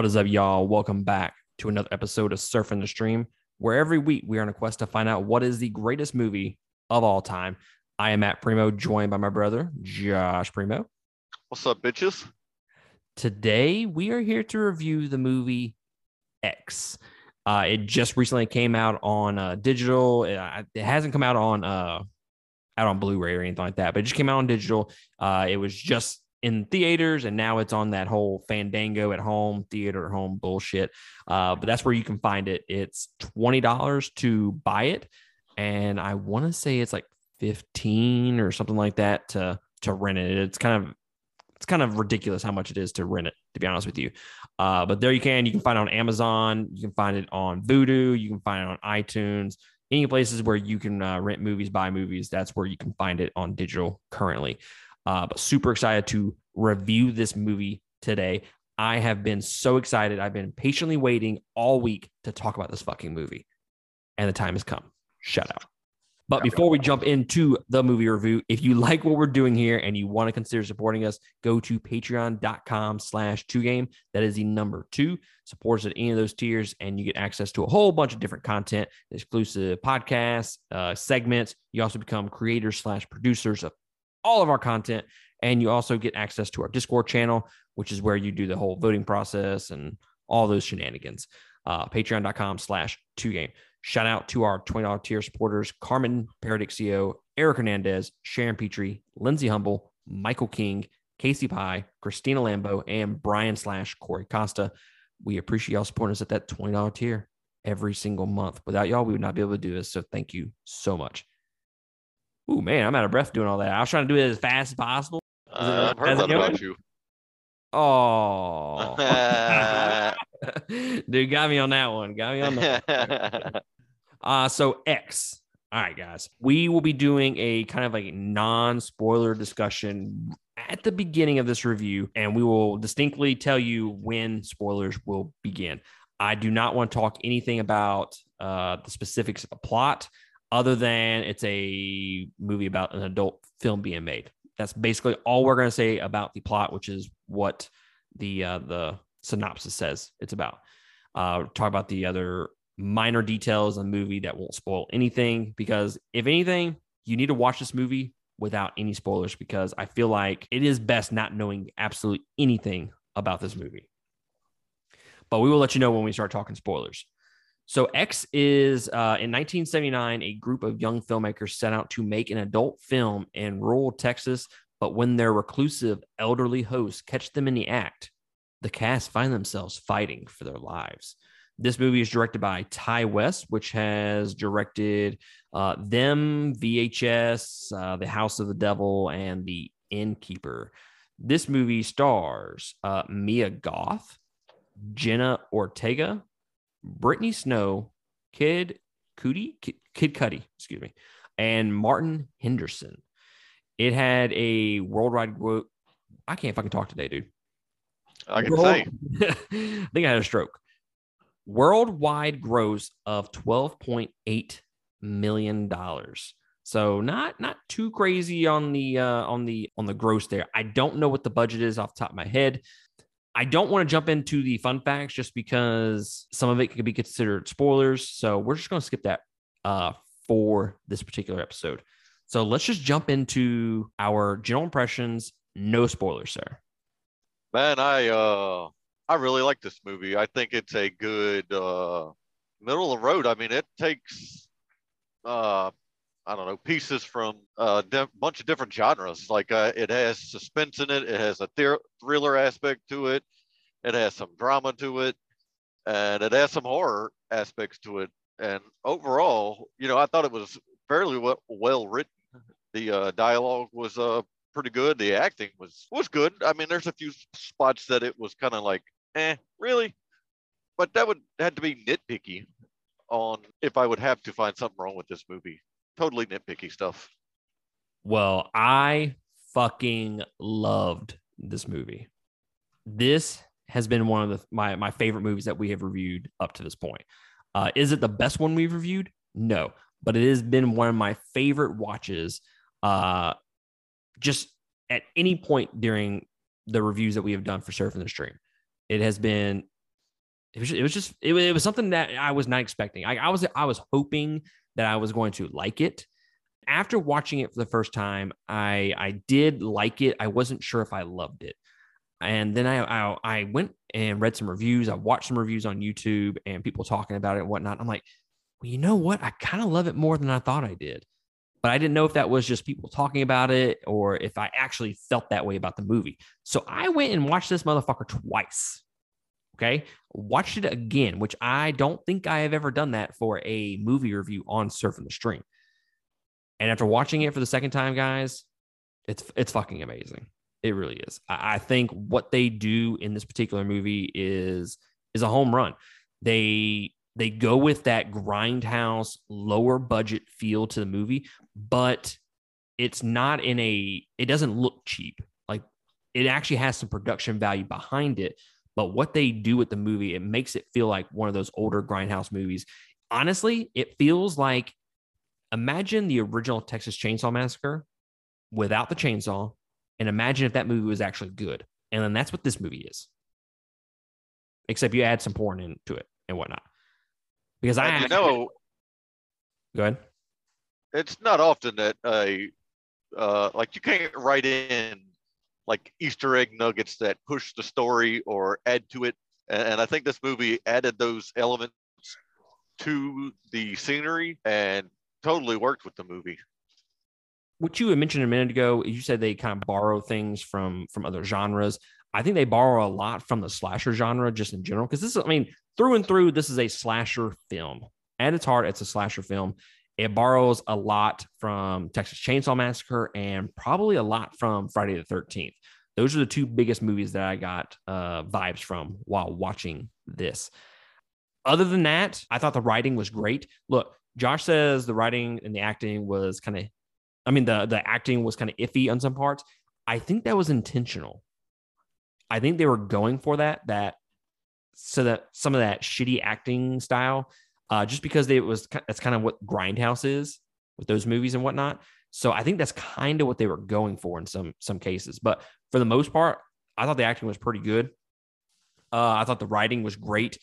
What is up, y'all? Welcome back to another episode of Surfing the Stream, where every week we are on a quest to find out what is the greatest movie of all time. I am Matt Primo, joined by my brother, Josh Primo. What's up, bitches? Today we are here to review the movie X. Uh, it just recently came out on uh, digital. It, it, hasn't come out on uh, out on Blu-ray or anything like that, but it just came out on digital. Uh, it was just in theaters and now it's on that whole fandango at home theater at home bullshit. Uh, but that's where you can find it. It's $20 to buy it and i want to say it's like 15 or something like that to to rent it. It's kind of it's kind of ridiculous how much it is to rent it to be honest with you. Uh, but there you can. You can find it on amazon. You can find it on Vudu. You can find it on itunes. Any places where you can uh, rent movies buy movies that's where you can find it on digital currently. Uh, but super excited to review this movie today. I have been so excited. I've been patiently waiting all week to talk about this fucking movie. And the time has come. Shut out. But before we jump into the movie review, if you like what we're doing here and you want to consider supporting us, go to patreon.com slash two game. That is the number two. Supports at any of those tiers, and you get access to a whole bunch of different content, exclusive podcasts, uh, segments. You also become creators slash producers of all of our content. And you also get access to our Discord channel, which is where you do the whole voting process and all those shenanigans. Uh, Patreon.com slash two game. Shout out to our $20 tier supporters Carmen Paradixio, Eric Hernandez, Sharon Petrie, Lindsay Humble, Michael King, Casey Pye, Christina Lambo, and Brian slash Corey Costa. We appreciate y'all supporting us at that $20 tier every single month. Without y'all, we would not be able to do this. So thank you so much. Oh man, I'm out of breath doing all that. I was trying to do it as fast as possible. Uh, I've heard that about you. Oh, dude, got me on that one. Got me on that. uh, so X. All right, guys, we will be doing a kind of like non-spoiler discussion at the beginning of this review, and we will distinctly tell you when spoilers will begin. I do not want to talk anything about uh, the specifics of the plot other than it's a movie about an adult film being made. That's basically all we're going to say about the plot, which is what the uh, the synopsis says it's about. Uh, talk about the other minor details in the movie that won't spoil anything because if anything, you need to watch this movie without any spoilers because I feel like it is best not knowing absolutely anything about this movie. But we will let you know when we start talking spoilers. So X is uh, in 1979, a group of young filmmakers set out to make an adult film in rural Texas. But when their reclusive elderly hosts catch them in the act, the cast find themselves fighting for their lives. This movie is directed by Ti West, which has directed uh, Them, VHS, uh, The House of the Devil, and The Innkeeper. This movie stars uh, Mia Goth, Jenna Ortega, Brittany Snow, Kid Cudi, Kid, Kid Cudi, excuse me, and Martin Henderson. It had a worldwide growth. I can't fucking talk today, dude. I can World, say. I think I had a stroke. Worldwide gross of twelve point eight million dollars. So not not too crazy on the uh, on the on the gross there. I don't know what the budget is off the top of my head. I don't want to jump into the fun facts just because some of it could be considered spoilers. So we're just going to skip that uh, for this particular episode. So let's just jump into our general impressions. No spoilers, sir. Man, I uh I really like this movie. I think it's a good uh middle of the road. I mean, it takes uh I don't know pieces from a bunch of different genres. Like uh, it has suspense in it. It has a thr- thriller aspect to it. It has some drama to it, and it has some horror aspects to it. And overall, you know, I thought it was fairly well, well written. The uh, dialogue was uh, pretty good. The acting was was good. I mean, there's a few spots that it was kind of like, eh, really, but that would had to be nitpicky on if I would have to find something wrong with this movie totally nitpicky stuff. Well, I fucking loved this movie. This has been one of the my my favorite movies that we have reviewed up to this point. Uh, is it the best one we've reviewed? No, but it has been one of my favorite watches. Uh, just at any point during the reviews that we have done for Surfing the Stream, it has been it was just, it was just it, was- it was something that I was not expecting. I, I was I was hoping that I was going to like it. After watching it for the first time, I I did like it. I wasn't sure if I loved it, and then I I, I went and read some reviews. I watched some reviews on YouTube and people talking about it and whatnot. I'm like, well, you know what? I kind of love it more than I thought I did. But I didn't know if that was just people talking about it or if I actually felt that way about the movie. So I went and watched this motherfucker twice. Okay. Watched it again, which I don't think I have ever done that for a movie review on Surfing the Stream. And after watching it for the second time, guys, it's it's fucking amazing. It really is. I, I think what they do in this particular movie is is a home run. They they go with that grindhouse lower budget feel to the movie, but it's not in a it doesn't look cheap. Like it actually has some production value behind it. But what they do with the movie, it makes it feel like one of those older grindhouse movies. Honestly, it feels like imagine the original Texas Chainsaw Massacre without the chainsaw, and imagine if that movie was actually good. And then that's what this movie is. Except you add some porn into it and whatnot. Because I And you actually- know, go ahead. it's not often that a uh, like you can't write in like Easter egg nuggets that push the story or add to it. And, I think this movie added those elements to the scenery and totally worked with the movie. what you had mentioned a minute ago, you said they kind of borrow things from from other genres. I think they borrow a lot from the slasher genre just in general. Because this is, I mean, through and through, this is a slasher film. At its heart, it's a slasher film. It borrows a lot from Texas Chainsaw Massacre and probably a lot from Friday the 13th. Those are the two biggest movies that I got uh, vibes from while watching this. Other than that, I thought the writing was great. Look, Josh says the writing and the acting was kind of I mean, the the acting was kind of iffy on some parts. I think that was intentional. I think they were going for that that so that some of that shitty acting style, uh, just because it was that's kind of what Grindhouse is with those movies and whatnot. So I think that's kind of what they were going for in some some cases. But for the most part, I thought the acting was pretty good. Uh, I thought the writing was great.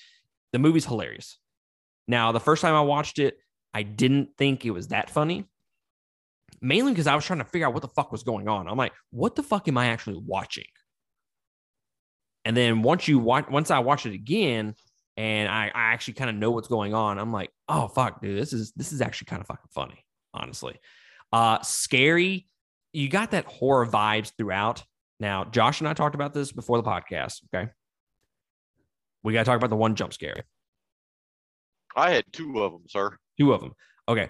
The movie's hilarious. Now, the first time I watched it, I didn't think it was that funny mainly because I was trying to figure out what the fuck was going on. I'm like, what the fuck am I actually watching? And then once you watch, once I watch it again, and I, I actually kind of know what's going on, I'm like, oh fuck, dude, this is this is actually kind of fucking funny, honestly. Uh, scary. You got that horror vibes throughout. Now, Josh and I talked about this before the podcast. Okay, we got to talk about the one jump scare. I had two of them, sir. Two of them. Okay.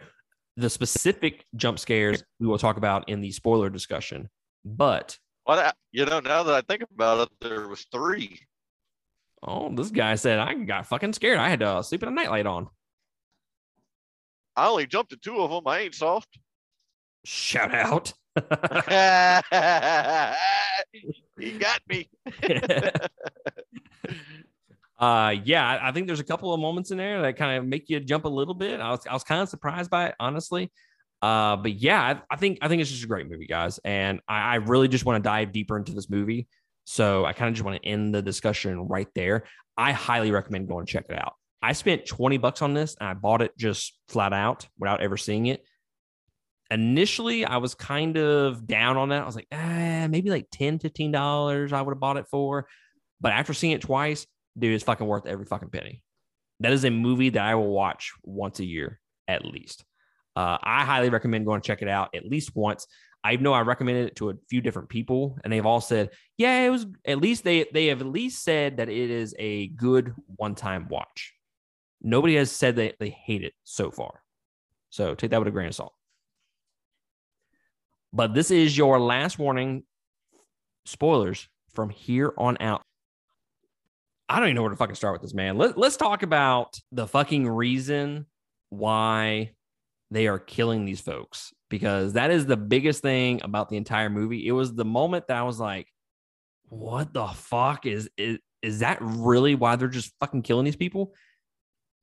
The specific jump scares we will talk about in the spoiler discussion. But Well, you know, now that I think about it, there was three. Oh, this guy said I got fucking scared. I had to uh, sleep with a nightlight on. I only jumped at two of them. I ain't soft. Shout out. he got me. uh yeah, I- think there's a couple of moments in there that kind of make you jump a little bit. I was I was kind of surprised by it, honestly. Uh, but yeah, I, I think I think it's just a great movie, guys, and I, I really just want to dive deeper into this movie. So I kind of just want to end the discussion right there. I highly recommend going check it out. I spent 20 bucks on this and I bought it just flat out without ever seeing it. Initially, I was kind of down on that. I was like, eh, maybe like 10 $15 I would have bought it for. But after seeing it twice, dude, it's fucking worth every fucking penny. That is a movie that I will watch once a year at least. Uh, I highly recommend going to check it out at least once. I know I recommended it to a few different people, and they've all said, "Yeah, it was." At least they they have at least said that it is a good one time watch. Nobody has said that they hate it so far, so take that with a grain of salt. But this is your last warning. Spoilers from here on out. I don't even know where to fucking start with this, man. Let, let's talk about the fucking reason why they are killing these folks because that is the biggest thing about the entire movie. It was the moment that I was like, what the fuck is is is that really why they're just fucking killing these people?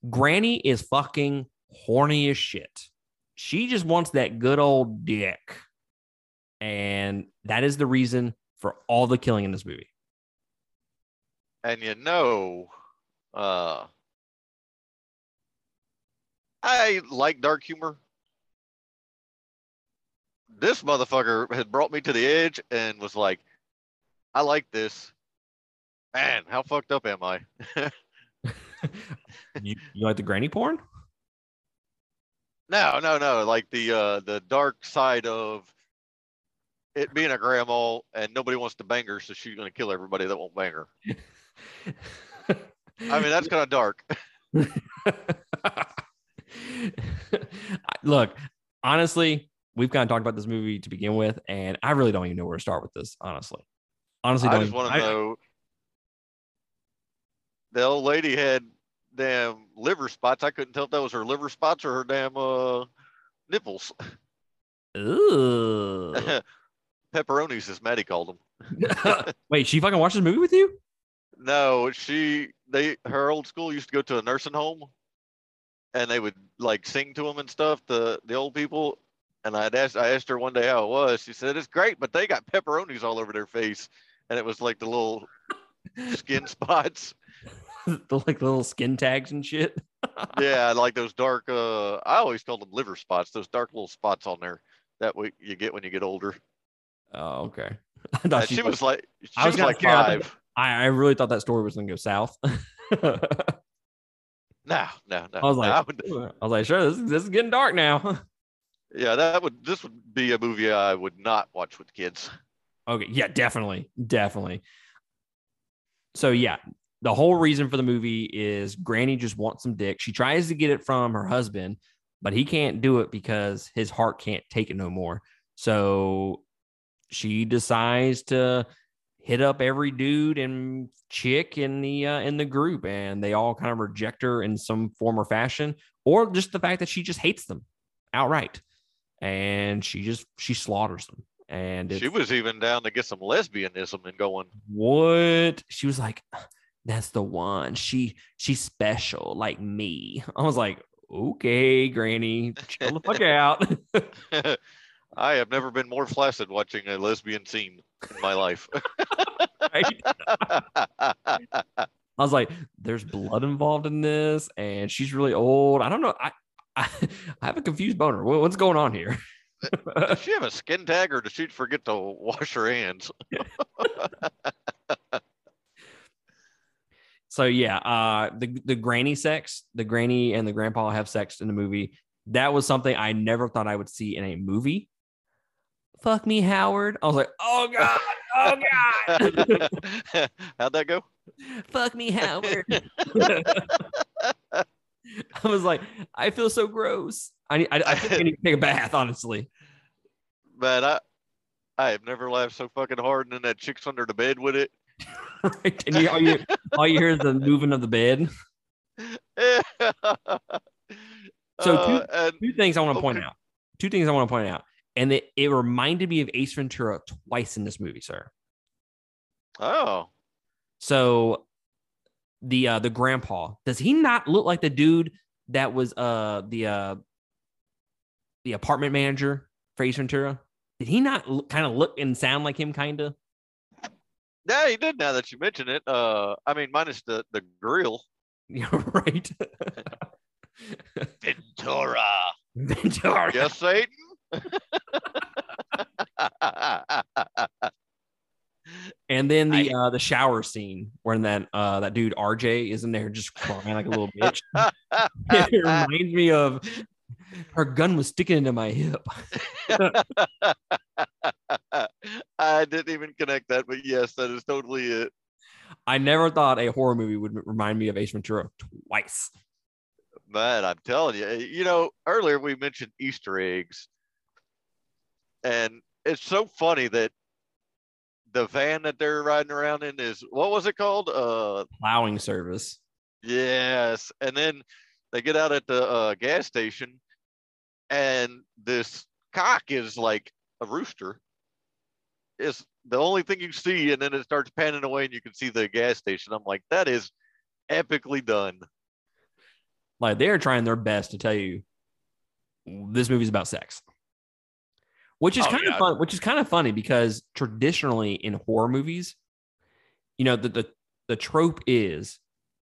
Granny is fucking horny as shit. She just wants that good old dick. And that is the reason for all the killing in this movie. And you know, Uh, I like dark humor. This motherfucker had brought me to the edge and was like, I like this. Man, how fucked up am I? you, you like the granny porn? No, no, no. Like the uh the dark side of it being a grandma and nobody wants to bang her, so she's gonna kill everybody that won't bang her. I mean, that's kind of dark. Look, honestly, we've kind of talked about this movie to begin with, and I really don't even know where to start with this. Honestly, honestly, I just want to know. The old lady had damn liver spots. I couldn't tell if that was her liver spots or her damn uh nipples. Ugh. Pepperonis, as Maddie called them. Wait, she fucking watched this movie with you? No, she they her old school used to go to a nursing home, and they would like sing to them and stuff. The the old people, and I'd asked I asked her one day how it was. She said it's great, but they got pepperonis all over their face, and it was like the little skin spots. the like little skin tags and shit. yeah, like those dark. Uh, I always called them liver spots. Those dark little spots on there that we, you get when you get older. Oh, okay. I thought she, she, was like, she I was was, like say, I think- five. I, I really thought that story was gonna go south. I No, no, I was like, I would, I was like, sure, this, this is getting dark now. yeah, that would. This would be a movie I would not watch with kids. Okay, yeah, definitely, definitely. So yeah, the whole reason for the movie is Granny just wants some dick. She tries to get it from her husband, but he can't do it because his heart can't take it no more. So she decides to hit up every dude and chick in the uh, in the group, and they all kind of reject her in some form or fashion, or just the fact that she just hates them outright, and she just she slaughters them. And She was even down to get some lesbianism and going. what she was like that's the one she she's special like me i was like okay granny chill the fuck out I have never been more flaccid watching a lesbian scene in my life. right? i was like there's blood involved in this and she's really old i don't know i i, I have a confused boner what's going on here Does she have a skin tag or does she forget to wash her hands? So yeah, uh the the granny sex, the granny and the grandpa have sex in the movie. That was something I never thought I would see in a movie. Fuck me, Howard. I was like, oh god, oh god. How'd that go? Fuck me, Howard. I was like, I feel so gross. I need, I, I think I need to take a bath, honestly. But I I have never laughed so fucking hard, and then that chick's under the bed with it. right? And you, all you all you hear is the moving of the bed. So Uh, and Two things I want to point out. Two things I want to point out, and it, it reminded me of Ace Ventura twice in this movie, sir. oh, So the uh the grandpa does he not look like the dude that was uh the uh the apartment manager for Ace Ventura? Did he not look, kind of look and sound like him, kind of? yeah, he did. Now that you mention it, uh, I mean, minus the the grill. Yeah, right. Ventura. Ventura. Yes, Satan. And then the uh the shower scene when that uh that dude RJ is in there just crying like a little bitch. it reminds me of her gun was sticking into my hip. I didn't even connect that, but yes, that is totally it. I never thought a horror movie would remind me of Ace Ventura twice. Man, I'm telling you, you know, earlier we mentioned Easter eggs, and it's so funny that the van that they're riding around in is what was it called? Uh, Plowing service. yes. And then they get out at the uh, gas station, and this cock is like a rooster. Is the only thing you see, and then it starts panning away, and you can see the gas station. I'm like, that is epically done. Like they're trying their best to tell you this movie's about sex. Which is Oh, kind yeah. of fun, which is kind of funny because traditionally in horror movies, you know, the, the the trope is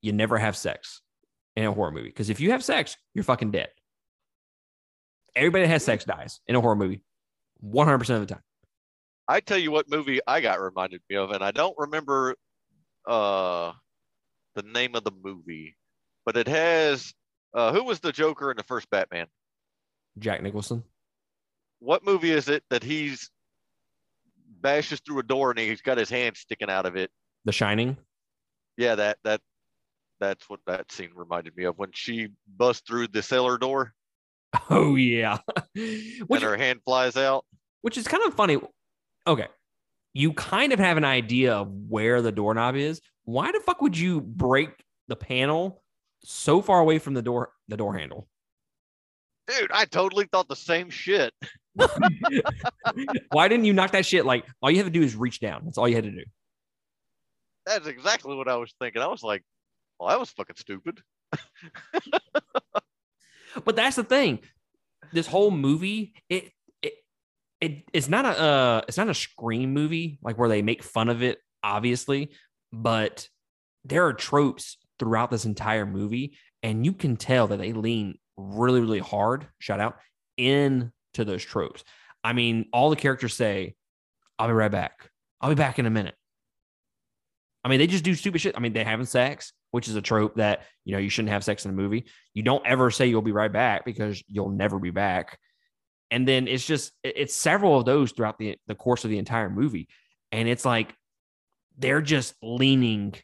you never have sex in a horror movie because if you have sex, you're fucking dead. Everybody that has sex dies in a horror movie 100% of the time. I tell you what movie I got reminded me of, and I don't remember uh the name of the movie, but it has uh who was the Joker in the first Batman? Jack Nicholson. What movie is it that he's bashes through a door and he's got his hand sticking out of it? The Shining. Yeah, that that that's what that scene reminded me of when she busts through the cellar door Oh yeah. and her hand flies out. which is kind of funny. Okay. You kind of have an idea of where the doorknob is. Why the fuck would you break the panel so far away from the door the door handle? Dude, I totally thought the same shit. Why didn't you knock that shit like all you have to do is reach down. That's all you had to do. That's exactly what I was thinking. I was like, well, that was fucking stupid. But that's the thing. This whole movie, it it, it it's not a uh, it's not a scream movie like where they make fun of it, obviously, but there are tropes throughout this entire movie, and you can tell that they lean really, really hard, shout out, into those tropes. I mean, all the characters say, I'll be right back. I'll be back in a minute. I mean, they just do stupid shit. I mean, they having sex, which is a trope that, you know, you shouldn't have sex in a movie. You don't ever say you'll be right back because you'll never be back. And then it's just, it's several of those throughout the, the course of the entire movie. And it's like, they're just leaning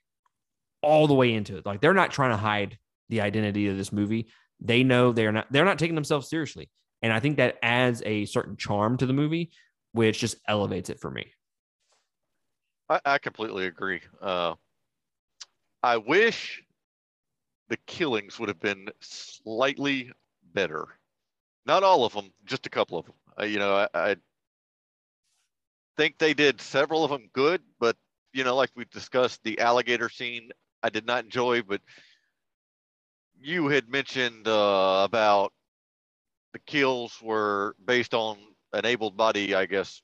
all the way into it. Like they're not trying to hide the identity of this movie. They know they're not, they're not taking themselves seriously. And I think that adds a certain charm to the movie, which just elevates it for me. I, I completely agree. Uh, I wish the killings would have been slightly better. Not all of them, just a couple of them. Uh, you know, I, I think they did several of them good, but you know, like we discussed, the alligator scene I did not enjoy. But you had mentioned uh, about the kills were based on an able body, I guess,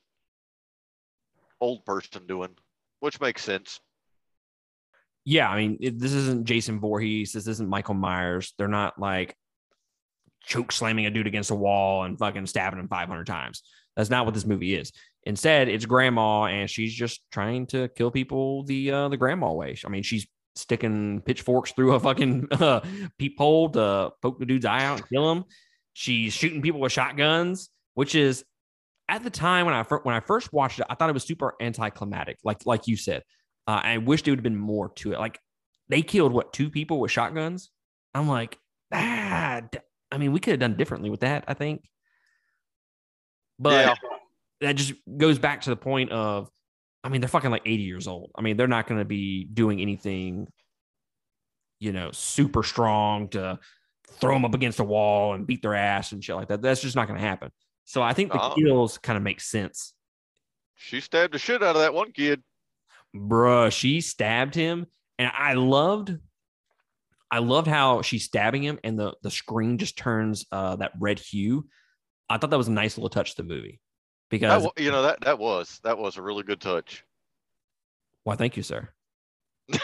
old person doing, which makes sense. yeah, I mean, it, this isn't Jason Voorhees. This isn't Michael Myers. They're not like choke slamming a dude against a wall and fucking stabbing him 500 times. That's not what this movie is. Instead, it's grandma and she's just trying to kill people the uh, the grandma way. I mean, she's sticking pitchforks through a fucking uh, peephole to poke the dude's eye out and kill him. She's shooting people with shotguns, which is at the time when I when I first watched it, I thought it was super anticlimactic, like like you said. Uh, I wish there would have been more to it. Like they killed what two people with shotguns. I'm like, ah, I mean, we could have done differently with that. I think, but Yeah. that just goes back to the point of, I mean, they're fucking like 80 years old. I mean, they're not going to be doing anything, you know, super strong to throw them up against a wall and beat their ass and shit like that. That's just not going to happen. So I think the Uh-uh. kills kind of make sense She stabbed the shit out of that one kid. bruh, she stabbed him, and I loved, I loved how she's stabbing him, and the the screen just turns uh that red hue. I thought that was a nice little touch to the movie because wa- you know that that was that was a really good touch. why, thank you, sir.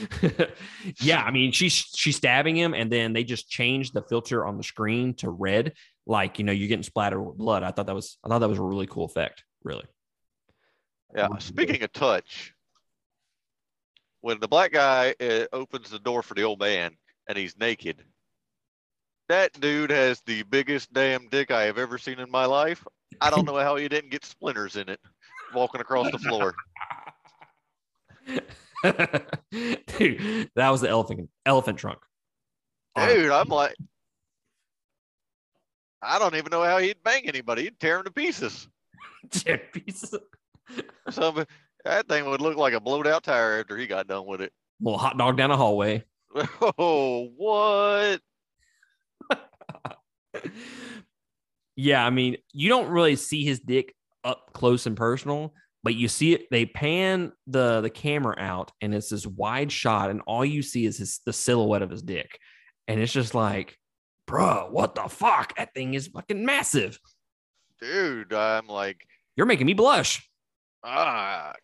yeah, I mean, she's she's stabbing him, and then they just changed the filter on the screen to red, like you know, you're getting splattered with blood. I thought that was I thought that was a really cool effect, really. Yeah. Speaking of touch, when the black guy uh, opens the door for the old man and he's naked, that dude has the biggest damn dick I have ever seen in my life. I don't know how he didn't get splinters in it walking across the floor. Dude, that was the elephant elephant trunk. Dude, I'm like, I don't even know how he'd bang anybody. He'd tear him to pieces. Dude, pieces of- So that thing would look like a blowed out tire after he got done with it. little hot dog down a hallway. Oh, what? Yeah, I mean, you don't really see his dick up close and personal, but you see it. They pan the the camera out, and it's this wide shot, and all you see is his the silhouette of his dick, and it's just like, bruh, what the fuck? That thing is fucking massive. Dude, I'm like, You're making me blush. fuck.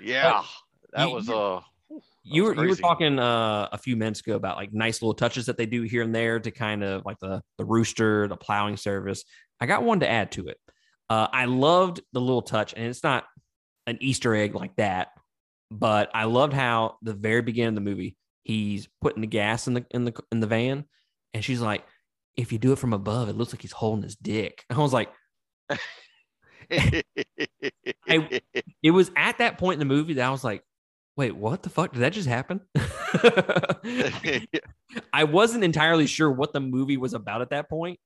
Yeah, that you- was uh. You were you were talking uh, a few minutes ago about like nice little touches that they do here and there to kind of like the the rooster, the plowing service. I got one to add to it. Uh, I loved the little touch, and it's not an Easter egg like that, but I loved how the very beginning of the movie he's putting the gas in the in the in the van, and she's like, "If you do it from above, it looks like he's holding his dick." I was like, it was at that point in the movie that I was like, wait, what the fuck? Did that just happen? I wasn't entirely sure what the movie was about at that point.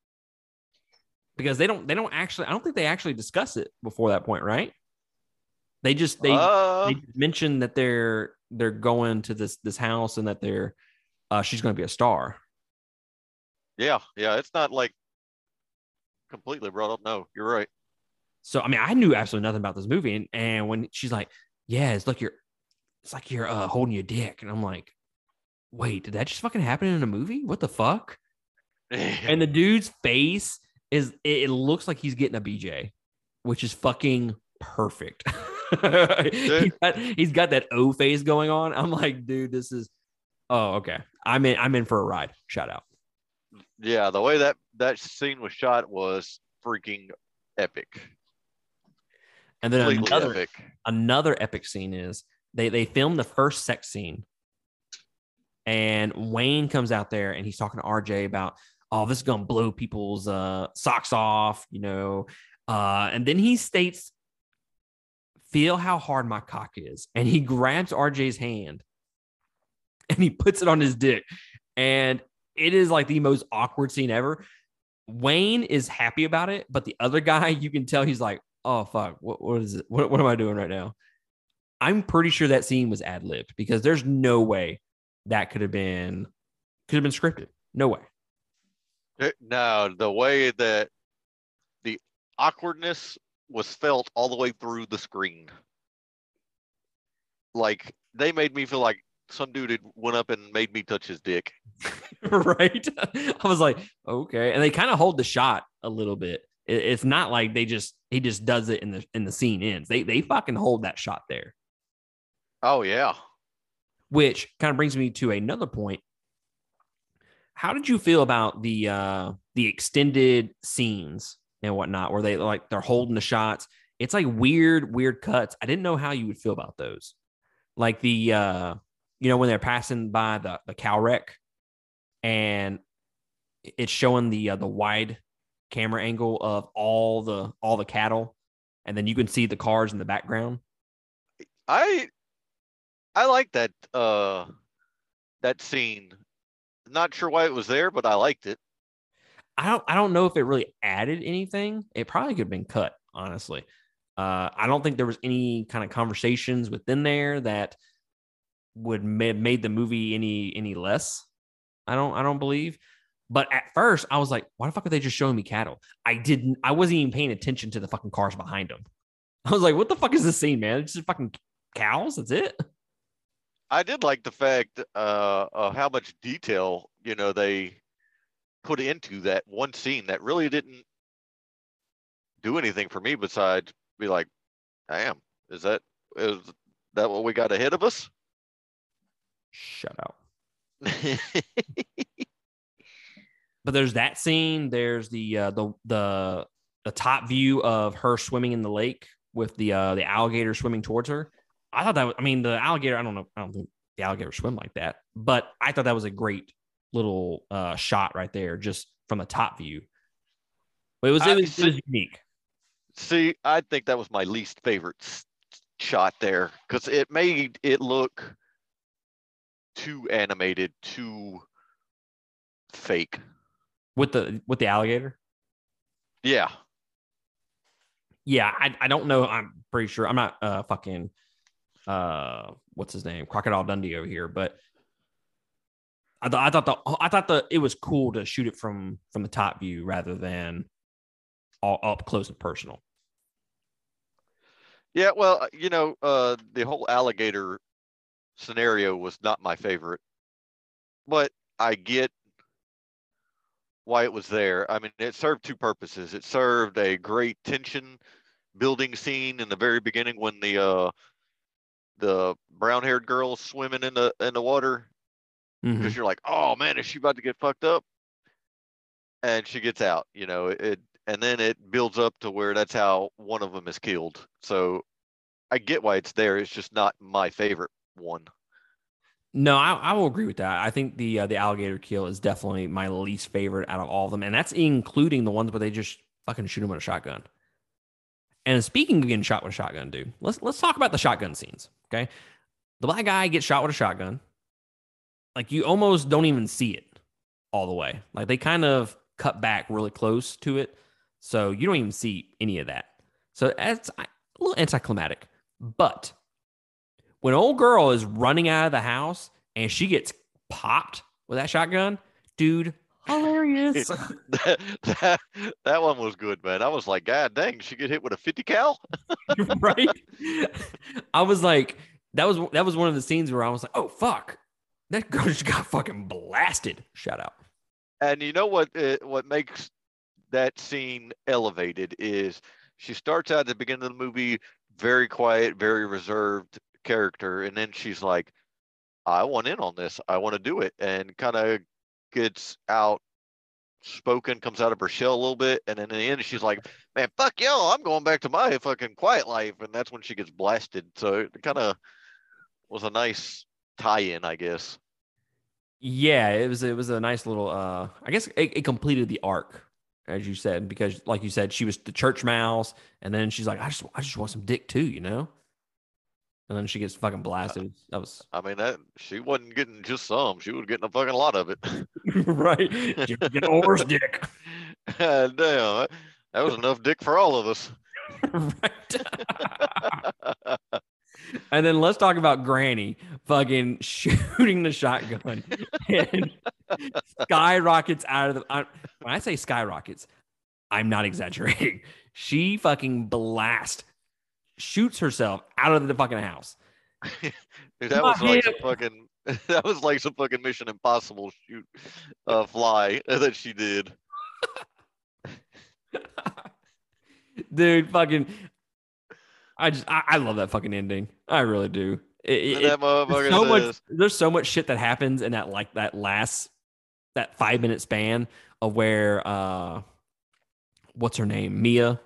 Because they don't they don't actually I don't think they actually discuss it before that point, right? They just they uh, they mention that they're they're going to this this house and that they're uh she's gonna be a star. yeah, yeah. It's not like completely brought up. No, you're right. So I mean, I knew absolutely nothing about this movie, and, and when she's like, "Yeah, it's like you're, it's like you're uh, holding your dick," and I'm like, "Wait, did that just fucking happen in a movie? What the fuck?" And the dude's face is it, it looks like he's getting a BJ, which is fucking perfect. he's, got, he's got that O face going on. I'm like, dude, this is. Oh, okay. I'm in. I'm in for a ride. Shout out. yeah, the way that that scene was shot was freaking epic. And then Completely another epic. another epic scene is they they filmed the first sex scene. And wayne comes out there and he's talking to rj about oh this is gonna blow people's uh socks off you know? Uh and then he states feel how hard my cock is. And he grabs rj's hand and he puts it on his dick. And it is like the most awkward scene ever. Wayne is happy about it but the other guy you can tell he's like oh fuck. What, what is it? What, what am i doing right now i'm pretty sure that scene was ad-libbed because there's no way that could have been could have been scripted. No way. No, the way that the awkwardness was felt all the way through the screen. Like they made me feel like some dude had went up and made me touch his dick. right? I was like okay. And they kind of hold the shot a little bit. It- it's not like they just he just does it in the in the scene ends. They they fucking hold that shot there Oh yeah. which kind of brings me to another point. How did you feel about the uh the extended scenes and whatnot? Where they like they're holding the shots? It's like weird weird cuts. I didn't know how you would feel about those. Like the uh you know when they're passing by the the cow wreck and it's showing the uh, the wide camera angle of all the all the cattle and then you can see the cars in the background. I I like that uh that scene. Not sure why it was there, but I liked it. I don't I don't know if it really added anything. It probably could have been cut, honestly. Uh, I don't think there was any kind of conversations within there that would have made the movie any any less. I don't I don't believe. But at first, I was like, why the fuck are they just showing me cattle? I didn't I wasn't even paying attention to the fucking cars behind them. I was like, what the fuck is this scene, man? It's just fucking cows. That's it. I did like the fact uh, of how much detail you know they put into that one scene that really didn't do anything for me besides be like, "Damn, is that is that what we got ahead of us?" Shut up. but there's that scene. There's the uh, the the the top view of her swimming in the lake with the uh, the alligator swimming towards her. I thought that was, I mean the alligator. I don't know. I don't think the alligator swim like that, but I thought that was a great little uh, shot right there, just from the top view. But it was I it was, it was unique. See, I think that was my least favorite shot there because it made it look too animated, too fake. with the with the alligator. Yeah, Yeah, I, I don't know. I'm pretty sure I'm not uh fucking uh what's his name Crocodile Dundee over here, but I, th- I thought the I thought the it was cool to shoot it from from the top view rather than all up close and personal. yeah. Well, uh, you know, uh, the whole alligator scenario was not my favorite, but I get why it was there. I mean, it served two purposes. It served a great tension building scene in the very beginning when the uh, the brown haired girl swimming in the in the water because you're like, oh man, is she about to get fucked up? And she gets out, you know, it and then it builds up to where that's how one of them is killed. So I get why it's there. It's just not my favorite one. No, I, I will agree with that. I think the uh, the alligator kill is definitely my least favorite out of all of them, and that's including the ones where they just fucking shoot him with a shotgun. And speaking of getting shot with a shotgun, dude, let's let's talk about the shotgun scenes. Okay, the black guy gets shot with a shotgun. Like you almost don't even see it all the way. Like they kind of cut back really close to it, so you don't even see any of that. So that's a little anticlimactic. But when old girl is running out of the house and she gets popped with that shotgun, dude, hilarious. that, that that one was good, man. I was like, God dang, she get hit with a 50 cal? right? I was like, that was that was one of the scenes where I was like, oh fuck, that girl just got fucking blasted. Shout out. And you know what? Uh, what makes that scene elevated is she starts out at the beginning of the movie very quiet, very reserved character, and then she's like, "I want in on this. I want to do it," and kind of gets out spoken comes out of her shell a little bit and then in the end she's like man fuck y'all i'm going back to my fucking quiet life and that's when she gets blasted so it kind of was a nice tie-in i guess Yeah, it was it was a nice little uh I guess it, it completed the arc, as you said, because like you said, she was the church mouse, and then she's like, I just I just want some dick too, you know? And then she gets fucking blasted. That was i mean that she wasn't getting just some she was getting a fucking lot of it right. Get Orr's dick. damn that, was enough dick for all of us right. and then let's talk about Granny fucking shooting the shotgun and skyrockets out of the. I, when I say skyrockets, I'm not exaggerating. She fucking blast shoots herself out of the fucking house. Dude, that My was like some fucking that was like some fucking Mission Impossible shoot uh fly that she did. Dude, fucking. I just I, I love that fucking ending. I really do. It, it- that motherfucker there's so much there's so much shit that happens in that like that last that five minute span of where uh what's her name mia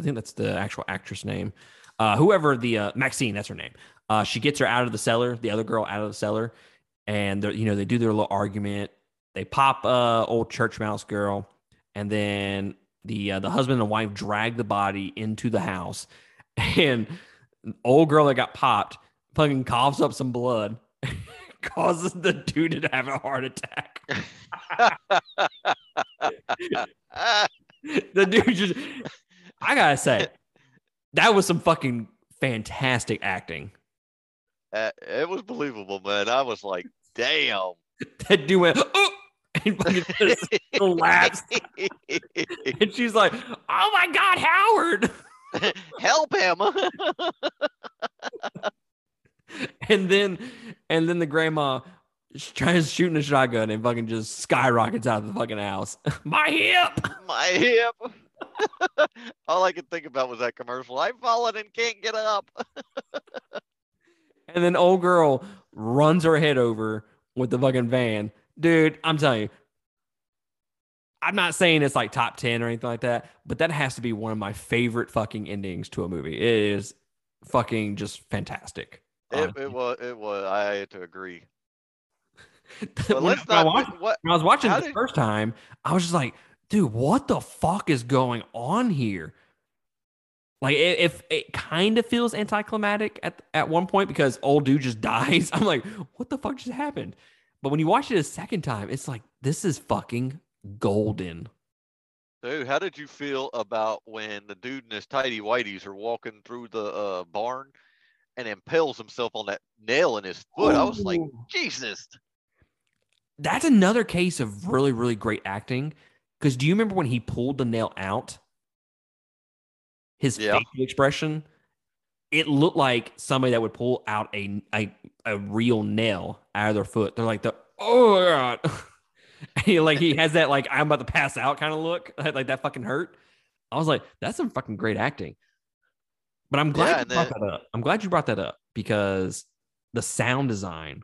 i think that's the actual actress name. Uh whoever the uh maxine that's her name. Uh she gets her out of the cellar the other girl out of the cellar and you know they do their little argument. They pop uh old church mouse girl and then the uh, the husband and wife drag the body into the house and old girl that got popped fucking coughs up some blood, causes the dude to have a heart attack. The dude just, I gotta say, that was some fucking fantastic acting. uh, it was believable, man. I was like, damn. That dude went, oh, and fucking just collapsed. And she's like, oh my God, Howard. Help him. And then, and then the grandma tries shooting a shotgun and fucking just skyrockets out of the fucking house. my hip. My hip. All I could think about was that commercial. I've fallen and can't get up. And then old girl runs her head over with the fucking van. Dude, I'm telling you, I'm not saying it's like top 10 or anything like that, but that has to be one of my favorite fucking endings to a movie. It is fucking just fantastic. It, it was. It was. I had to agree. But when, let's when I watched, what? when I was watching it the did- first time, I was just like, dude, what the fuck is going on here? Like, if it kind of feels anticlimactic at at one point because old dude just dies, I'm like, what the fuck just happened? But when you watch it a second time, it's like this is fucking golden. Dude, how did you feel about when the dude and his tidy whities are walking through the uh, barn and impales himself on that nail in his foot? I was like, Jesus. That's another case of really, really great acting. Because do you remember when he pulled the nail out? His Yeah. facial expression, it looked like somebody that would pull out a, a a real nail out of their foot. They're like the oh god, he, like he has that like I'm about to pass out kind of look, like that fucking hurt. I was like, that's some fucking great acting. But I'm glad Yeah, you brought then- that up. I'm glad you brought that up because the sound design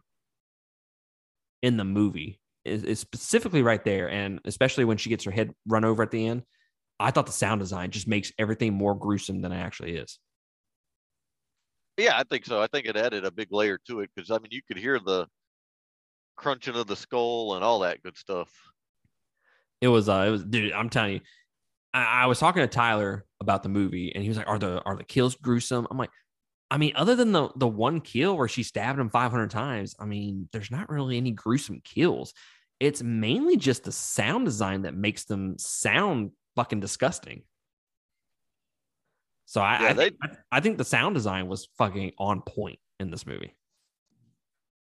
in the movie is, is specifically right there, and especially when she gets her head run over at the end. I thought the sound design just makes everything more gruesome than it actually is. Yeah, I think so. I think it added a big layer to it because I mean, you could hear the crunching of the skull and all that good stuff. It was, uh, it was, dude. I'm telling you, I, I was talking to Tyler about the movie, and he was like, "Are the are the kills gruesome?" I'm like, I mean, other than the the one kill where she stabbed him 500 times, I mean, there's not really any gruesome kills. It's mainly just the sound design that makes them sound fucking disgusting. So I, Yeah, I, they- think, I think the sound design was fucking on point in this movie.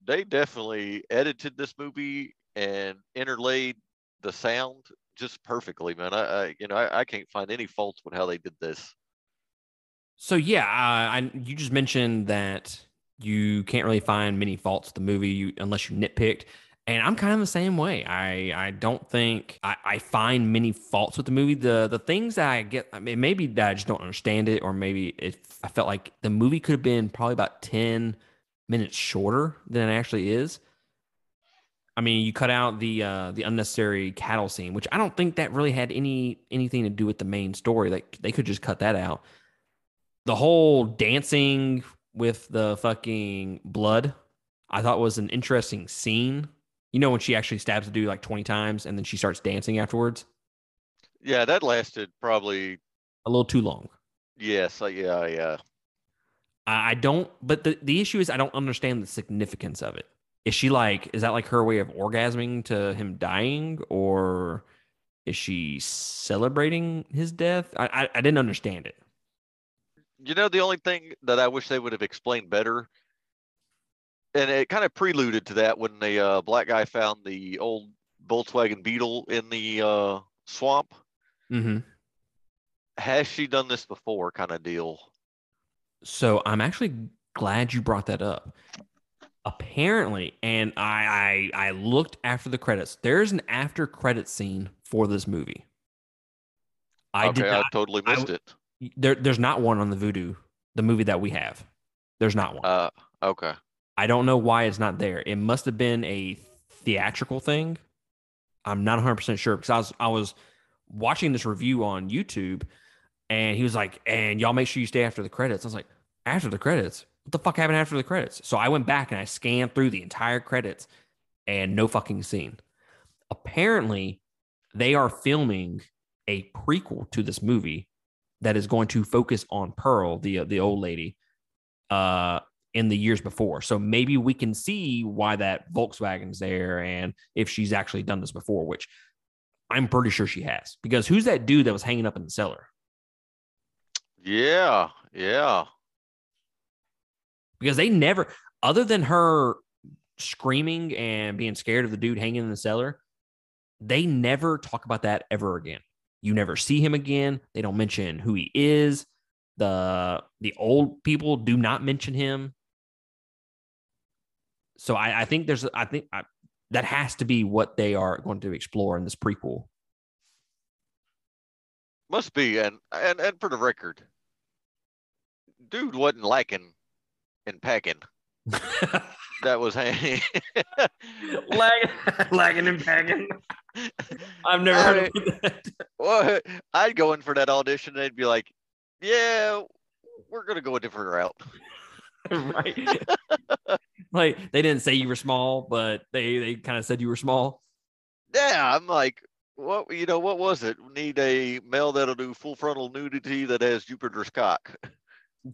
They definitely edited this movie and interlaid the sound just perfectly, man. I, I you know, I, I can't find any faults with how they did this. So yeah, uh, I you just mentioned that you can't really find many faults with the movie you, unless you nitpicked. And I'm kind of the same way. I I don't think I, I find many faults with the movie. The the things that I get, I mean, maybe that I just don't understand it, or maybe it, I felt like the movie could have been probably about ten minutes shorter than it actually is. I mean, you cut out the uh, the unnecessary cattle scene, which I don't think that really had any anything to do with the main story. Like they could just cut that out. The whole dancing with the fucking blood, I thought was an interesting scene. You know, when she actually stabs the dude like twenty times and then she starts dancing afterwards. Yeah, that lasted probably A little too long. yes, uh, yeah, yeah. I I don't, but the, the issue is I don't understand the significance of it. Is she like, is that like her way of orgasming to him dying, or is she celebrating his death? I, I, I didn't understand it. You know, the only thing that I wish they would have explained better, and it kind of preluded to that when the uh, black guy found the old Volkswagen Beetle in the uh, swamp. Mm-hmm. Has she done this before? Kind of deal. So I'm actually glad you brought that up. Apparently, and I, I I looked after the credits. There's an after credit scene for this movie. I okay, did I not. totally missed w- it. There, there's not one on the Vudu, the movie that we have. There's not one. Uh, okay. I don't know why it's not there. It must have been a theatrical thing. I'm not 100% sure because I was I was watching this review on YouTube and he was like, "And y'all make sure you stay after the credits." I was like, "After the credits? What the fuck happened after the credits?" So I went back and I scanned through the entire credits and no fucking scene. Apparently, they are filming a prequel to this movie that is going to focus on Pearl, the the old lady, uh, in the years before. So maybe we can see why that Volkswagen's there and if she's actually done this before, which I'm pretty sure she has. Because who's that dude that was hanging up in the cellar? Yeah, yeah. Because they never, other than her screaming and being scared of the dude hanging in the cellar, they never talk about that ever again. You never see him again. They don't mention who he is. The the old people do not mention him. So I, I think there's I think I, that has to be what they are going to explore in this prequel. Must be, and and and for the record, dude wasn't lacking in packing. That was hanging. lagging, lagging and packing. I've never heard of that. well, I'd go in for that audition. and They'd be like, "Yeah, we're gonna go a different route." right? like they didn't say you were small, but they they kind of said you were small. Yeah, I'm like, what? You know, what was it? Need a male that'll do full frontal nudity that has Jupiter's cock.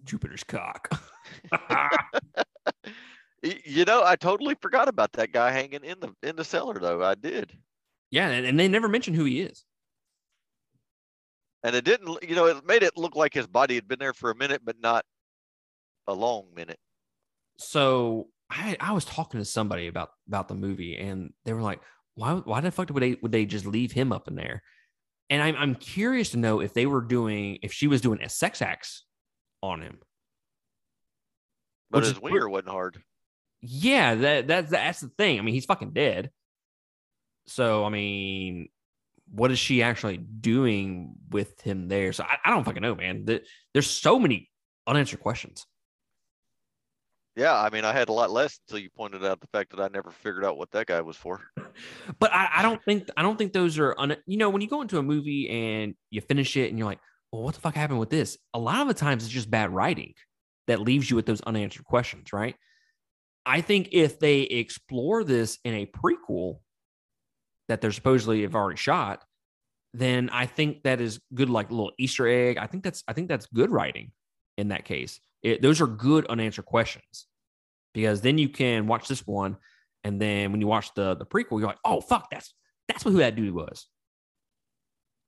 Jupiter's cock. You know, I totally forgot about that guy hanging in the in the cellar, though. I did, yeah, and, and they never mention who he is. and it didn't. You know, it made it look like his body had been there for a minute, but not a long minute. So I I was talking to somebody about about the movie, and they were like, "Why why the fuck would they would they just leave him up in there?" And I'm I'm curious to know if they were doing if she was doing a sex acts on him. But Which is his wiener wasn't hard. Yeah, that that's that's the thing. I mean, he's fucking dead. So I mean, what is she actually doing with him there? So I, I don't fucking know, man. The- There's so many unanswered questions. Yeah, I mean, I had a lot less until you pointed out the fact that I never figured out what that guy was for. But I, I don't think I don't think those are un, you know when you go into a movie and you finish it and you're like, well, what the fuck happened with this? A lot of the times it's just bad writing that leaves you with those unanswered questions, right? I think if they explore this in a prequel that they're supposedly have already shot, then I think that is good, like a little Easter egg. I think that's I think that's good writing in that case. It, those are good unanswered questions because then you can watch this one, and then when you watch the the prequel, you're like, oh fuck, that's that's who that dude was.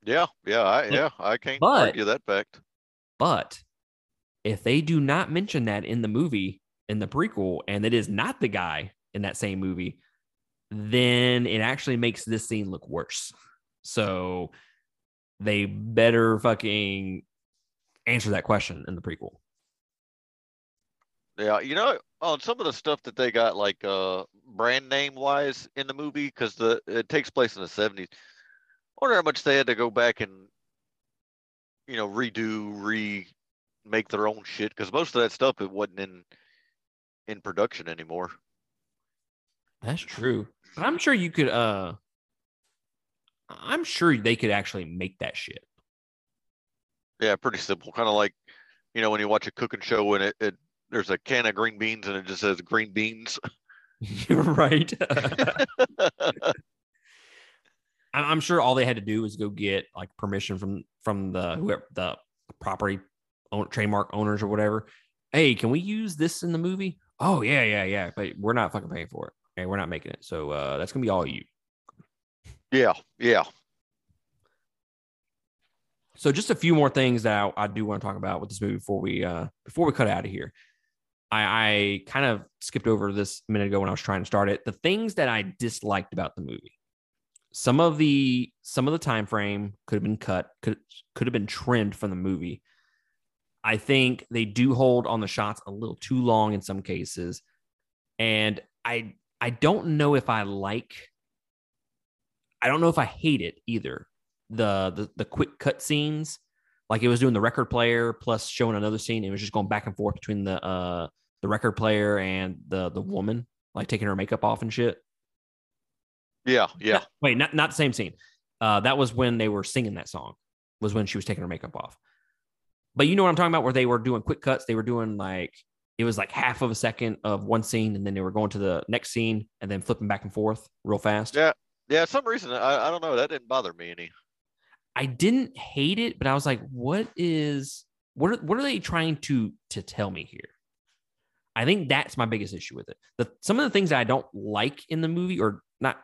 Yeah, yeah, I, yeah, I can't but- argue that fact. But if they do not mention that in the movie, in the prequel, and it is not the guy in that same movie, then it actually makes this scene look worse. So they better fucking answer that question in the prequel. Yeah, you know, on some of the stuff that they got like uh brand name wise in the movie, because the it takes place in the seventies. I wonder how much they had to go back and you know redo, remake their own shit, because most of that stuff it wasn't in in production anymore. That's true. But I'm sure you could uh I'm sure they could actually make that shit. Yeah, pretty simple. Kind of like you know when you watch a cooking show and it, it there's a can of green beans and it just says green beans. You're right. I'm sure all they had to do was go get like permission from from the whoever the property own, trademark owners or whatever. Hey, can we use this in the movie? Oh yeah, yeah, yeah. But we're not fucking paying for it. and we're not making it. So uh, that's gonna be all you. yeah, yeah. So just a few more things that I, I do want to talk about with this movie before we uh before we cut out of here. I, I kind of skipped over this a minute ago when I was trying to start it. The things that I disliked about the movie. Some of the some of the time frame could have been cut, could could have been trimmed from the movie. I think they do hold on the shots a little too long in some cases. And I I don't know if I like I don't know if I hate it either the the, the quick cut scenes like it was doing the record player plus showing another scene it was just going back and forth between the uh the record player and the the woman like taking her makeup off and shit Yeah, yeah. wait not not the same scene uh that was when they were singing that song was when she was taking her makeup off but you know what i'm talking about where they were doing quick cuts they were doing like it was like half of a second of one scene and then they were going to the next scene and then flipping back and forth real fast Yeah. Yeah, some reason I, I don't know, that didn't bother me any. I didn't hate it, but I was like, what is what are, what are they trying to to tell me here? I think that's my biggest issue with it. The some of the things that I don't like in the movie or not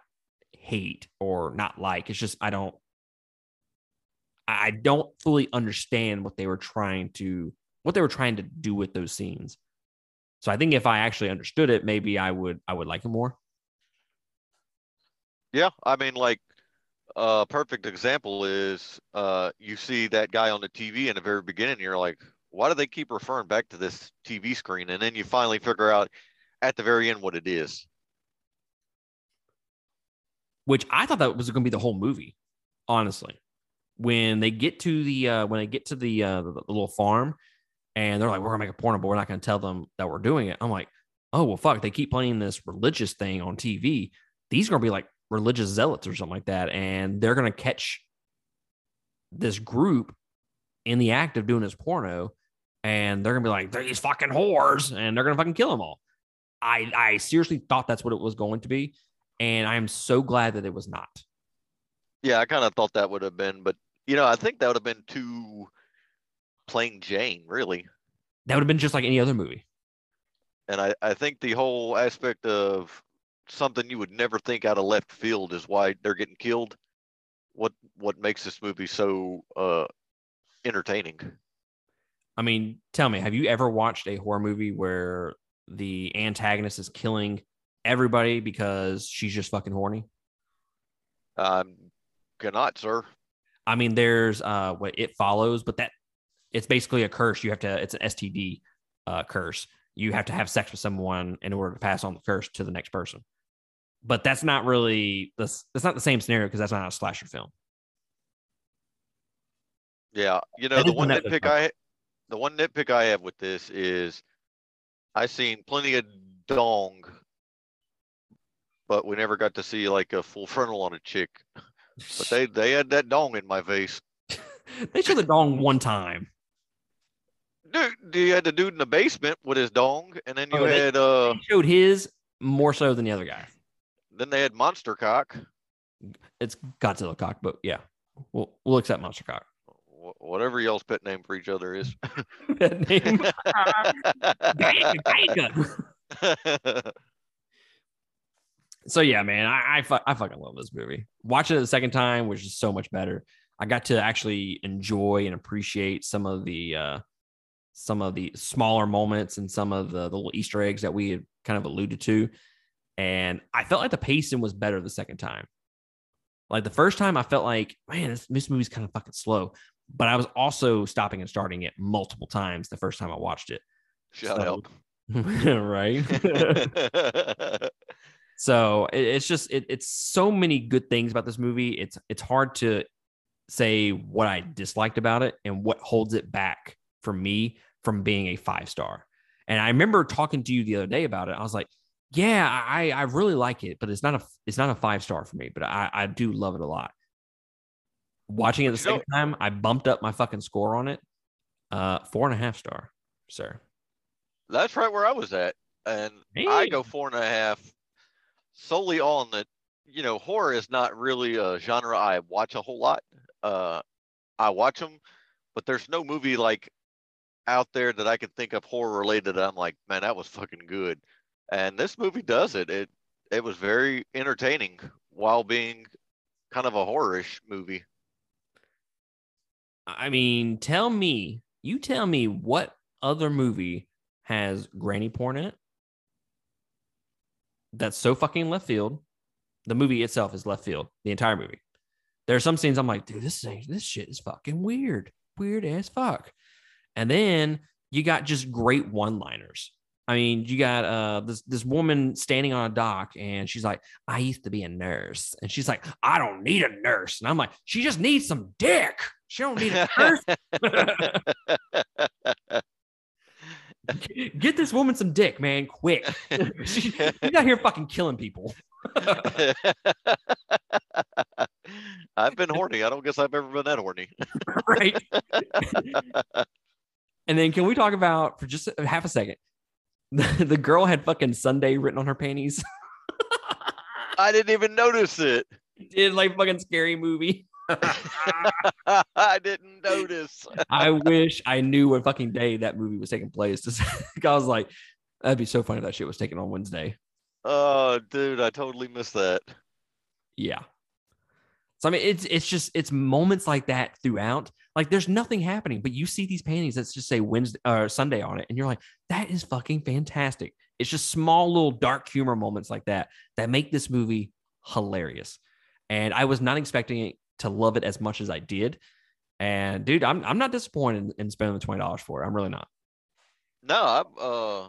hate or not like, it's just I don't I don't fully understand what they were trying to what they were trying to do with those scenes. So I think if I actually understood it, maybe I would I would like it more. Yeah, I mean, like a perfect example is uh, you see that guy on the TV in the very beginning. You're like, why do they keep referring back to this TV screen? And then you finally figure out at the very end what it is. which I thought that was going to be the whole movie, honestly. When they get to the uh, when they get to the, uh, the the little farm, and they're like, "We're gonna make a porno, but we're not gonna tell them that we're doing it." I'm like, "Oh well, fuck!" They keep playing this religious thing on TV. These are gonna be like religious zealots or something like that, and they're gonna catch this group in the act of doing this porno, and they're gonna be like, "These fucking whores," and they're gonna fucking kill them all. I I seriously thought that's what it was going to be, and I am so glad that it was not. Yeah, I kind of thought that would have been, but you know, I think that would have been too plain Jane, really. That would have been just like any other movie. And I, I think the whole aspect of something you would never think out of left field is why they're getting killed. What what makes this movie so uh entertaining? I mean, tell me, have you ever watched a horror movie where the antagonist is killing everybody because she's just fucking horny? Um, cannot, sir. I mean, there's uh what it follows, but that it's basically a curse. You have to it's an STD uh curse. You have to have sex with someone in order to pass on the curse to the next person. But that's not really this that's not the same scenario because that's not a slasher film. Yeah, you know That the one nitpick I the one nitpick I have with this is I've seen plenty of dong, but we never got to see like a full frontal on a chick. But they they had that dong in my face. they showed the dong one time. Dude, you had the dude in the basement with his dong, and then you Oh, they- had uh, They showed his more so than the other guy. then they had monster cock, It's Godzilla cock, but yeah, we'll we'll accept monster cock. whatever y'all's pet name for each other is. Name. So yeah, man, I I, fu- I fucking love this movie. Watching it the second time was just so much better. I got to actually enjoy and appreciate some of the uh some of the smaller moments and some of the, the little Easter eggs that we had kind of alluded to. And I felt like the pacing was better the second time. Like the first time, I felt like, man, this, this movie's kind of fucking slow. But I was also stopping and starting it multiple times the first time I watched it. Shout So- out. right. so it, it's just it, it's so many good things about this movie. It's it's hard to say what i disliked about it and what holds it back for me from being a five star. And i remember talking to you the other day about it. I was like yeah i i really like it but it's not a it's not a five star for me but i i do love it a lot. Watching it the But you know- second time i bumped up my fucking score on it uh four and a half star sir. That's right where I was at, and I go four and a half, solely on that. You know, horror is not really a genre I watch a whole lot. Uh, I watch them, but there's no movie like out there that I can think of horror related. That I'm like, man, that was fucking good. And this movie does it. It it was very entertaining while being kind of a horrorish movie. I mean, tell me, you tell me what other movie has granny porn in it? That's so fucking left field. The movie itself is left field, the entire movie. There are some scenes I'm like, dude, this is this shit is fucking weird. Weird as fuck. And then you got just great one-liners. I mean, you got uh this this woman standing on a dock and she's like, I used to be a nurse. And she's like, I don't need a nurse. And I'm like, she just needs some dick. She don't need a nurse. Get this woman some dick, man, quick. she, she's out here fucking killing people. I've been horny. I don't guess I've ever been that horny. right? and then can we talk about for just a half a second? The, the girl had fucking Sunday written on her panties. I didn't even notice it. Did like fucking scary movie. I didn't notice. I wish I knew what fucking day that movie was taking place. I was like, that'd be so funny if that shit was taken on Wednesday. Oh, dude, I totally missed that. Yeah. So I mean, it's it's just it's moments like that throughout. Like there's nothing happening, but you see these paintings that just say Wednesday or Sunday on it, and you're like, that is fucking fantastic. It's just small little dark humor moments like that that make this movie hilarious. And I was not expecting it to love it as much as I did. And dude, I'm I'm not disappointed in, in spending the twenty dollars for it. I'm really not. No, I'm uh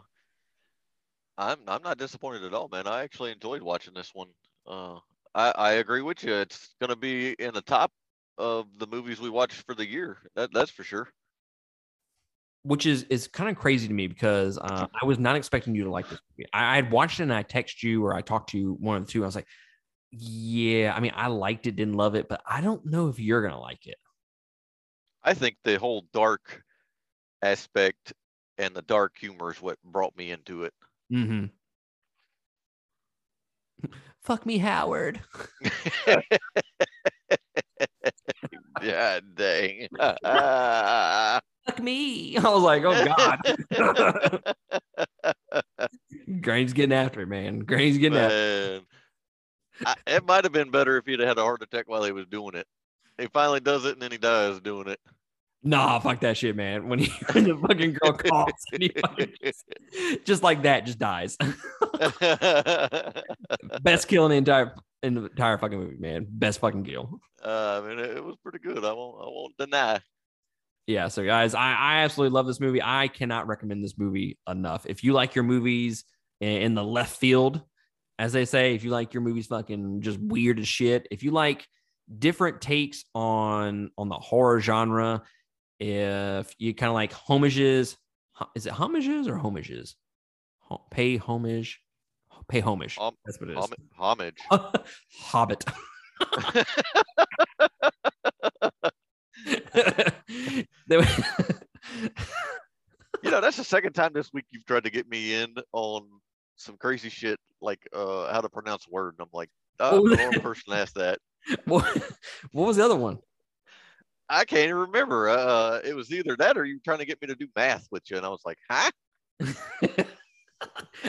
I'm I'm not disappointed at all, man. I actually enjoyed watching this one. Uh I, I agree with you. It's gonna be in the top of the movies we watched for the year. That that's for sure. which is is kind of crazy to me because uh, I was not expecting you to like this movie. I, I had watched it and I text you or I talked to you one of the two. I was like, yeah, I mean, I liked it, didn't love it, but I don't know if you're gonna like it. I think the whole dark aspect and the dark humor is what brought me into it. Mm-hmm. Fuck me, Howard. yeah, dang. Fuck me. I was like, oh god. Granny's getting after it, man. Granny's getting after. it. I, it might have been better if he'd had a heart attack while he was doing it. He finally does it and then he dies doing it. Nah, fuck that shit, man. When he when the fucking girl coughs and he fucking just, just like that just dies. Best kill in the entire in the entire fucking movie, man. Best fucking kill. uh, I mean, it, it was pretty good. I won't. I won't deny. Yeah, so guys, I, I absolutely love this movie. I cannot recommend this movie enough. If you like your movies in, in the left field, as they say, if you like your movies fucking just weird as shit, if you like different takes on on the horror genre, if you kind of like homages, is it homages or homages? Ho- pay homage. Pay homage. Hom- That's what it is. Hom- homage. Hobbit. You know, that's the second time this week you've tried to get me in on some crazy shit like uh how to pronounce a word. And I'm like, oh, the wrong person asked that. what, what was the other one? I can't even remember. Uh, it was either that or you were trying to get me to do math with you, and I was like, huh?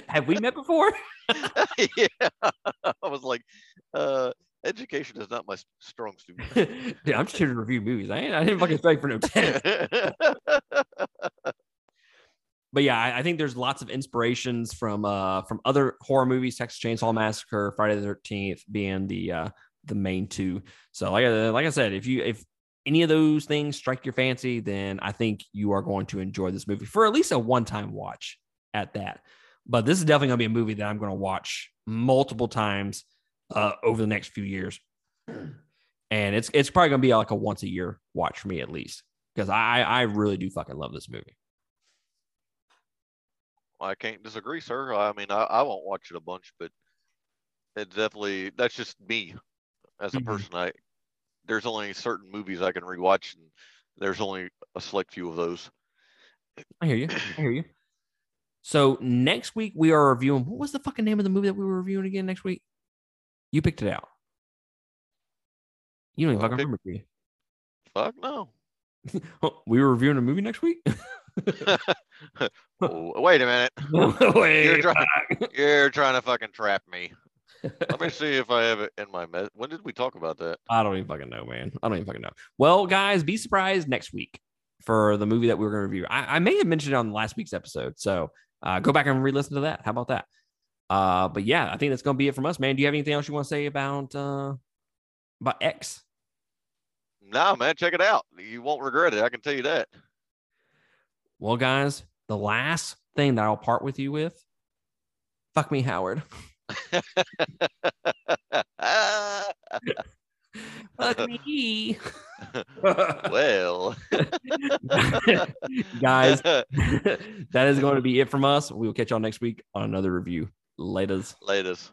Have we met before? yeah. I was like, uh, education is not my strong suit. Dude, I'm just here to review movies. I ain't, I didn't fucking study for no test. But yeah, I, I think there's lots of inspirations from uh from other horror movies, Texas Chainsaw Massacre, Friday the Thirteenth being the uh the main two. So like I, like I said, if you if any of those things strike your fancy, then I think you are going to enjoy this movie for at least a one time watch at that. But this is definitely going to be a movie that I'm going to watch multiple times uh, over the next few years, and it's it's probably going to be like a once a year watch for me at least because I I really do fucking love this movie. I can't disagree, sir. I mean, I, I won't watch it a bunch, but it definitely that's just me as a Mhm. person. I there's only certain movies I can rewatch, and there's only a select few of those. I hear you. I hear you. So next week we are reviewing. What was the fucking name of the movie that we were reviewing again next week? You picked it out. You don't even I fucking remember. Fuck no. We were reviewing a movie next week. Oh, Wait a minute. Wait, You're trying, you're trying to fucking trap me. Let me see if I have it in my me- When did we talk about that? I don't even fucking know, man. I don't even fucking know. Well, guys, be surprised next week for the movie that we are going to review. I, I may have mentioned it on last week's episode, so uh, go back and re-listen to that. How about that? Uh, but yeah, I think that's going to be it from us, man. Do you have anything else you want to say about uh, about X? No, man, check it out. You won't regret it. I can tell you that. Well, guys, the last thing that I'll part with you with, fuck me, Howard. Fuck me. well, guys, that is going to be it from us. We will catch y'all next week on another review. Laters. latest.